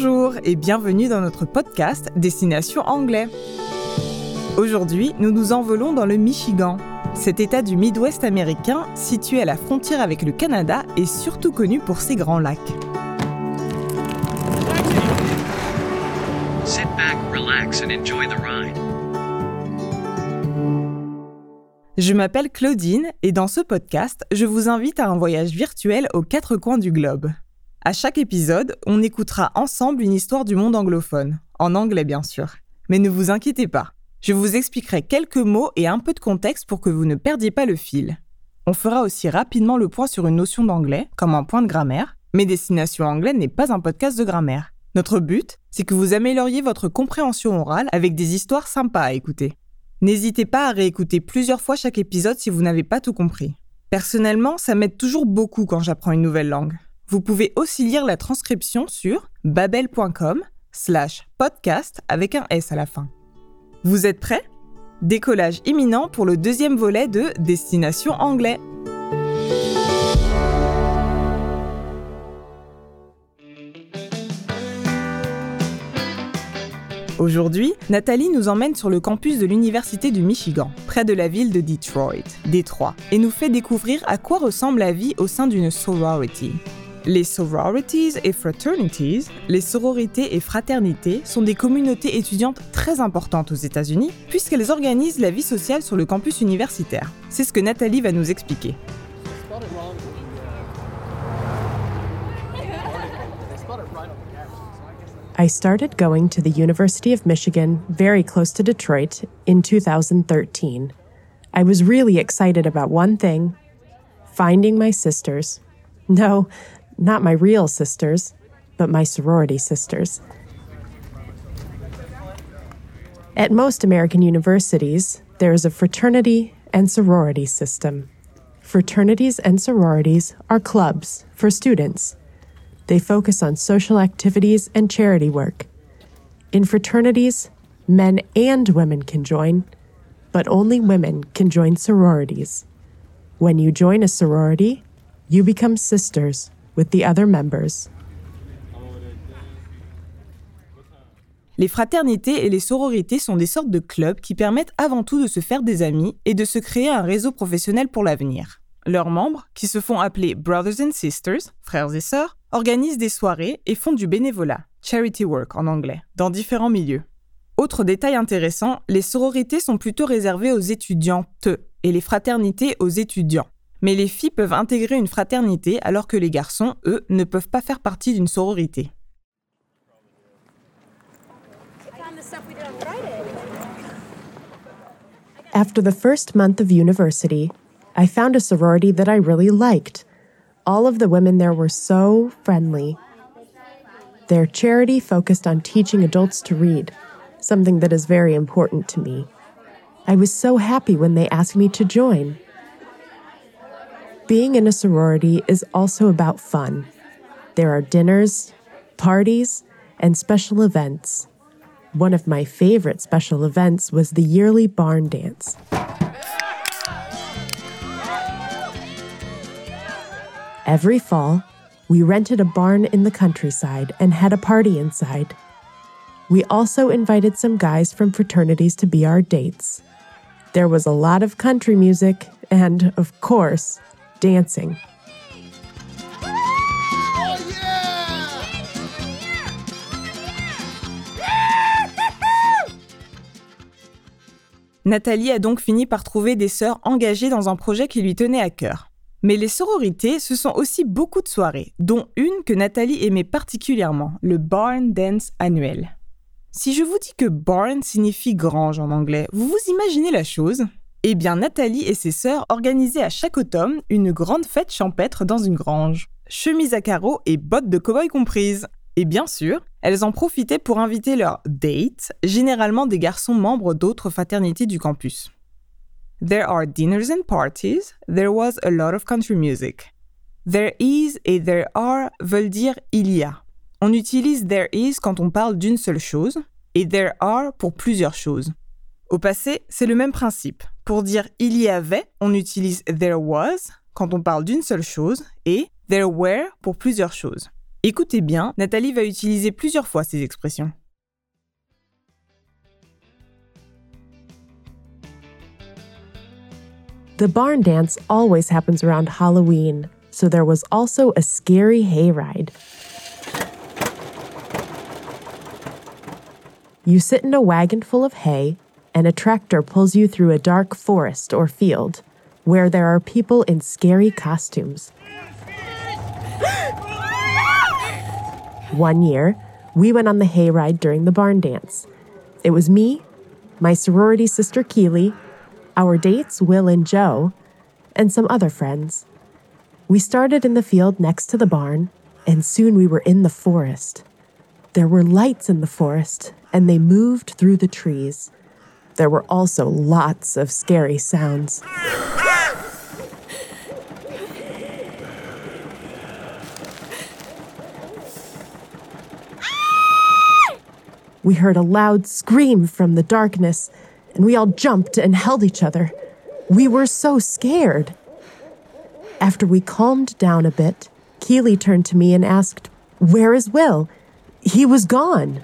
Bonjour et bienvenue dans notre podcast Destination Anglais. Aujourd'hui, nous nous envolons dans le Michigan. Cet état du Midwest américain, situé à la frontière avec le Canada, est surtout connu pour ses grands lacs. Sit back, relax, and enjoy the ride. Je m'appelle Claudine et dans ce podcast, je vous invite à un voyage virtuel aux quatre coins du globe. À chaque épisode, on écoutera ensemble une histoire du monde anglophone, en anglais bien sûr. Mais ne vous inquiétez pas, je vous expliquerai quelques mots et un peu de contexte pour que vous ne perdiez pas le fil. On fera aussi rapidement le point sur une notion d'anglais, comme un point de grammaire, mais Destination Anglais n'est pas un podcast de grammaire. Notre but, c'est que vous amélioriez votre compréhension orale avec des histoires sympas à écouter. N'hésitez pas à réécouter plusieurs fois chaque épisode si vous n'avez pas tout compris. Personnellement, ça m'aide toujours beaucoup quand j'apprends une nouvelle langue. Vous pouvez aussi lire la transcription sur babel.com slash podcast avec un S à la fin. Vous êtes prêts? Décollage imminent pour le deuxième volet de Destination Anglais. Aujourd'hui, Nathalie nous emmène sur le campus de l'Université du Michigan, près de la ville de Detroit, Détroit, et nous fait découvrir à quoi ressemble la vie au sein d'une sorority. Les sororities et sororités et fraternités, sont des communautés étudiantes très importantes aux États-Unis puisqu'elles organisent la vie sociale sur le campus universitaire. C'est ce que Nathalie va nous expliquer. I started going to the University of Michigan, very close to Detroit, in 2013. I was really excited about one thing finding my sisters. No, not my real sisters, but my sorority sisters. At most American universities, there is a fraternity and sorority system. Fraternities and sororities are clubs for students. They focus on social activities and charity work. In fraternities, men and women can join, but only women can join sororities. When you join a sorority, you become sisters with the other members. Les fraternités et les sororités sont des sortes de clubs qui permettent avant tout de se faire des amis et de se créer un réseau professionnel pour l'avenir. Leurs membres, qui se font appeler Brothers and Sisters, frères et sœurs, organisent des soirées et font du bénévolat, charity work en anglais, dans différents milieux. Autre détail intéressant, les sororités sont plutôt réservées aux étudiantes et les fraternités aux étudiants. Mais les filles peuvent intégrer une fraternité alors que les garçons, eux, ne peuvent pas faire partie d'une sororité. After the first month of university, I found a sorority that I really liked. All of the women there were so friendly. Their charity focused on teaching adults to read, something that is very important to me. I was so happy when they asked me to join. Being in a sorority is also about fun. There are dinners, parties, and special events. One of my favorite special events was the yearly barn dance. Every fall, we rented a barn in the countryside and had a party inside. We also invited some guys from fraternities to be our dates. There was a lot of country music and, of course, dancing. Nathalie a donc fini par trouver des sœurs engagées dans un projet qui lui tenait à cœur. Mais les sororités, ce sont aussi beaucoup de soirées, dont une que Nathalie aimait particulièrement, le Barn Dance annuel. Si je vous dis que barn signifie grange en anglais, vous vous imaginez la chose? Eh bien, Nathalie et ses sœurs organisaient à chaque automne une grande fête champêtre dans une grange. Chemise à carreaux et bottes de cow-boy comprises. Et bien sûr, elles en profitaient pour inviter leurs dates, généralement des garçons membres d'autres fraternités du campus. There are dinners and parties, there was a lot of country music. There is et there are veulent dire il y a. On utilise there is quand on parle d'une seule chose et there are pour plusieurs choses. Au passé, c'est le même principe. Pour dire il y avait, on utilise there was quand on parle d'une seule chose et there were pour plusieurs choses. Écoutez bien, Nathalie va utiliser plusieurs fois ces expressions. The barn dance always happens around Halloween, so there was also a scary hayride. You sit in a wagon full of hay, and a tractor pulls you through a dark forest or field where there are people in scary costumes. One year, we went on the hayride during the barn dance. It was me, my sorority sister Keely, our dates Will and Joe, and some other friends. We started in the field next to the barn, and soon we were in the forest. There were lights in the forest, and they moved through the trees. There were also lots of scary sounds. We heard a loud scream from the darkness, and we all jumped and held each other. We were so scared. After we calmed down a bit, Keely turned to me and asked, Where is Will? He was gone.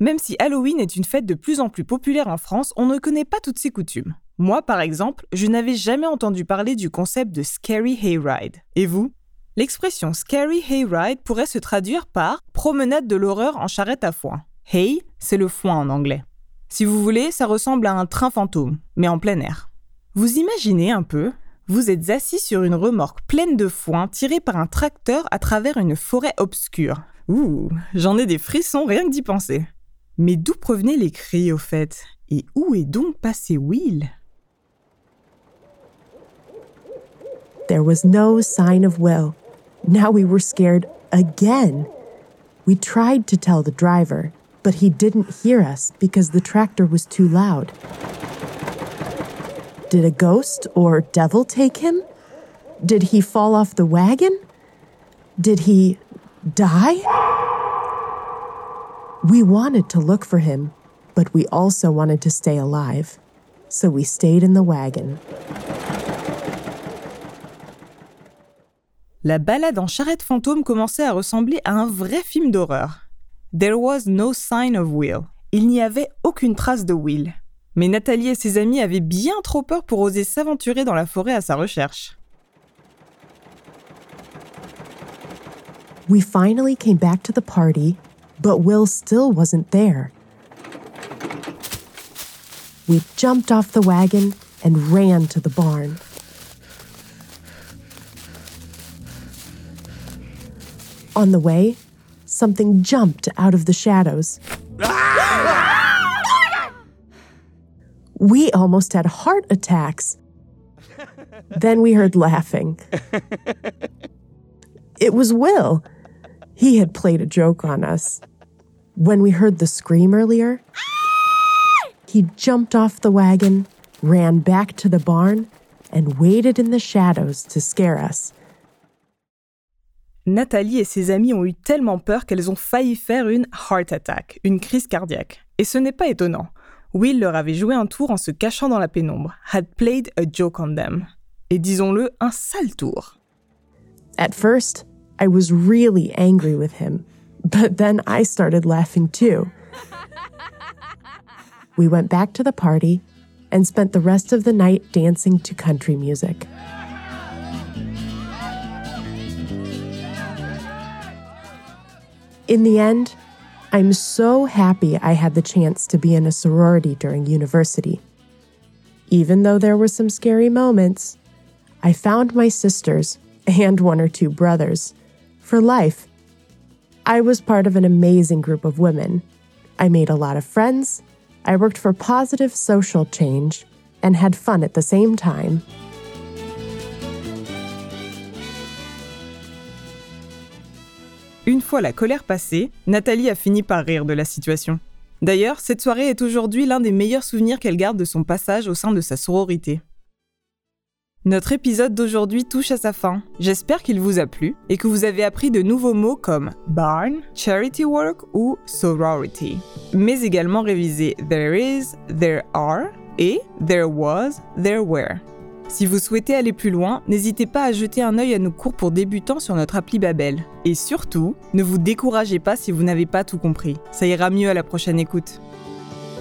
Même si Halloween est une fête de plus en plus populaire en France, on ne connaît pas toutes ses coutumes. Moi, par exemple, je n'avais jamais entendu parler du concept de Scary Hayride. Et vous? L'expression Scary Hayride pourrait se traduire par promenade de l'horreur en charrette à foin. Hay, c'est le foin en anglais. Si vous voulez, ça ressemble à un train fantôme, mais en plein air. Vous imaginez un peu? Vous êtes assis sur une remorque pleine de foin tirée par un tracteur à travers une forêt obscure. Ouh, j'en ai des frissons rien que d'y penser. Mais d'où provenaient les cris au fait Et où est donc passé Will There was no sign of Will. Now we were scared again. We tried to tell the driver, but he didn't hear us because the tractor was too loud. Did a ghost or devil take him? Did he fall off the wagon? Did he die? We wanted to look for him, but we also wanted to stay alive. So we stayed in the wagon. La balade en charrette fantôme commençait à ressembler à un vrai film d'horreur. There was no sign of Will. Il n'y avait aucune trace de Will. Mais Nathalie et ses amis avaient bien trop peur pour oser s'aventurer dans la forêt à sa recherche. We finally came back to the party, but Will still wasn't there. We jumped off the wagon and ran to the barn. On the way, something jumped out of the shadows. We almost had heart attacks. then we heard laughing. It was Will. He had played a joke on us. When we heard the scream earlier, he jumped off the wagon, ran back to the barn, and waited in the shadows to scare us. Nathalie et ses amis ont eu tellement peur qu'elles ont failli faire une heart attack, une crise cardiaque. Et ce n'est pas étonnant. Will leur avait joué un tour en se cachant dans la pénombre, had played a joke on them. Et disons-le, un sale tour. At first, I was really angry with him, but then I started laughing too. we went back to the party and spent the rest of the night dancing to country music. In the end, I'm so happy I had the chance to be in a sorority during university. Even though there were some scary moments, I found my sisters and one or two brothers for life. I was part of an amazing group of women. I made a lot of friends, I worked for positive social change, and had fun at the same time. Une fois la colère passée, Nathalie a fini par rire de la situation. D'ailleurs, cette soirée est aujourd'hui l'un des meilleurs souvenirs qu'elle garde de son passage au sein de sa sororité. Notre épisode d'aujourd'hui touche à sa fin. J'espère qu'il vous a plu et que vous avez appris de nouveaux mots comme barn, charity work ou sorority, mais également révisé there is, there are et there was, there were. Si vous souhaitez aller plus loin, n'hésitez pas à jeter un œil à nos cours pour débutants sur notre appli Babel. Et surtout, ne vous découragez pas si vous n'avez pas tout compris. Ça ira mieux à la prochaine écoute.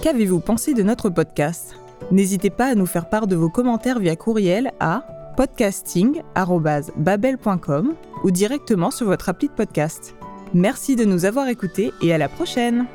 Qu'avez-vous pensé de notre podcast? N'hésitez pas à nous faire part de vos commentaires via courriel à podcasting.babel.com ou directement sur votre appli de podcast. Merci de nous avoir écoutés et à la prochaine